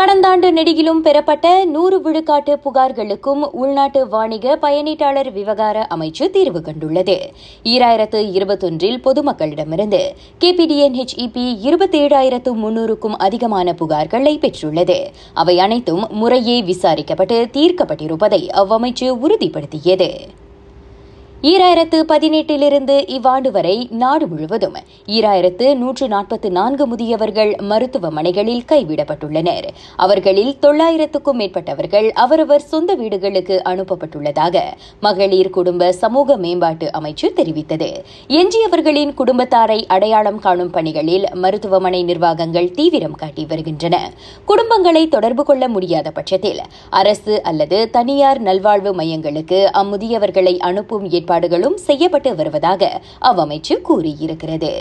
கடந்த ஆண்டு நெடுகிலும் பெறப்பட்ட நூறு விழுக்காட்டு புகார்களுக்கும் உள்நாட்டு வாணிக பயணீட்டாளர் விவகார அமைச்சு தீர்வு கண்டுள்ளது. ஈராயிரத்து இருபத்தொன்றில் பொதுமக்களிடமிருந்து கேபிடிஎன்ஹெச்இபி இருபத்தேழாயிரத்து முன்னூறுக்கும் அதிகமான புகார்களை பெற்றுள்ளது. அவை அனைத்தும் முறையே விசாரிக்கப்பட்டு தீர்க்கப்பட்டிருப்பதை அவ்வமைச்சு உறுதிப்படுத்தியது. ஈராயிரத்து பதினெட்டிலிருந்து இவ்வாண்டு வரை நாடு முழுவதும் ஈராயிரத்து நூற்று நாற்பத்தி நான்கு முதியவர்கள் மருத்துவமனைகளில் கைவிடப்பட்டுள்ளனர். அவர்களில் தொள்ளாயிரத்துக்கும் மேற்பட்டவர்கள் அவரவர் சொந்த வீடுகளுக்கு அனுப்பப்பட்டுள்ளதாக மகளிர் குடும்ப சமூக மேம்பாட்டு அமைச்சு தெரிவித்தது. எஞ்சியவர்களின் குடும்பத்தாரை அடையாளம் காணும் பணிகளில் மருத்துவமனை நிர்வாகங்கள் தீவிரம் காட்டி வருகின்றன. குடும்பங்களை தொடர்பு கொள்ள முடியாத பட்சத்தில் அரசு அல்லது தனியார் நல்வாழ்வு மையங்களுக்கு அம்முதியவர்களை அனுப்பும் ஏற்பாடுகளும் செய்யப்பட்டு வருவதாக அவ்வமைச்சு கூறியிருக்கிறது.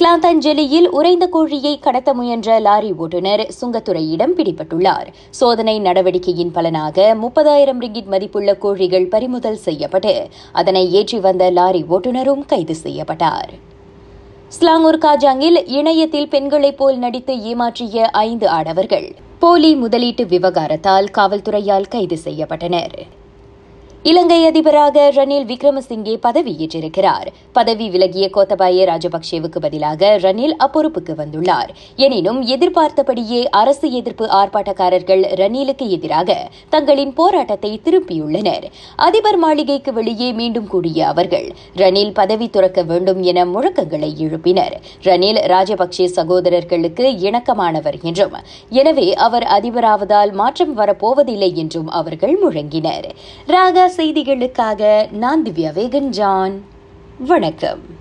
கிளாந்தஞ்சலியில் உறைந்த கோழியை கடத்த முயன்ற லாரி ஓட்டுநர் சுங்கத்துறையிடம் பிடிபட்டுள்ளார். சோதனை நடவடிக்கையின் பலனாக முப்பதாயிரம் ரிங்கிட் மதிப்புள்ள கோழிகள் பறிமுதல் செய்யப்பட்டு அதனை ஏற்றி வந்த லாரி ஓட்டுநரும் கைது செய்யப்பட்டார். ஸ்லாங்கூர் காஜாங்கில் இணையத்தில் பெண்களைப் போல் நடித்து ஏமாற்றிய ஐந்து ஆடவர்கள் போலி முதலீட்டு விவகாரத்தால் காவல்துறையால் கைது செய்யப்பட்டனர். இலங்கை அதிபராக ரணில் விக்ரமசிங்கே பதவியேற்றிருக்கிறார் பதவி விலகிய கோத்தபாய ராஜபக்சேவுக்கு பதிலாக ரணில் அப்பொறுப்புக்கு வந்துள்ளார். எனினும் எதிர்பார்த்தபடியே அரசு எதிர்ப்பு ஆர்ப்பாட்டக்காரர்கள் ரணிலுக்கு எதிராக தங்களின் போராட்டத்தை திருப்பியுள்ளனர். அதிபர் மாளிகைக்கு வெளியே மீண்டும் கூடிய அவர்கள் ரணில் பதவி துறக்க வேண்டும் என முழக்கங்களை எழுப்பினர். ரணில் ராஜபக்சே சகோதரர்களுக்கு இணக்கமானவர் என்றும் எனவே அவர் அதிபராவதால் மாற்றம் வரப்போவதில்லை என்றும் அவர்கள் முழங்கினர். ராக செய்திகளுக்காக நான் திவ்யா வேகன் ஜான் வணக்கம்.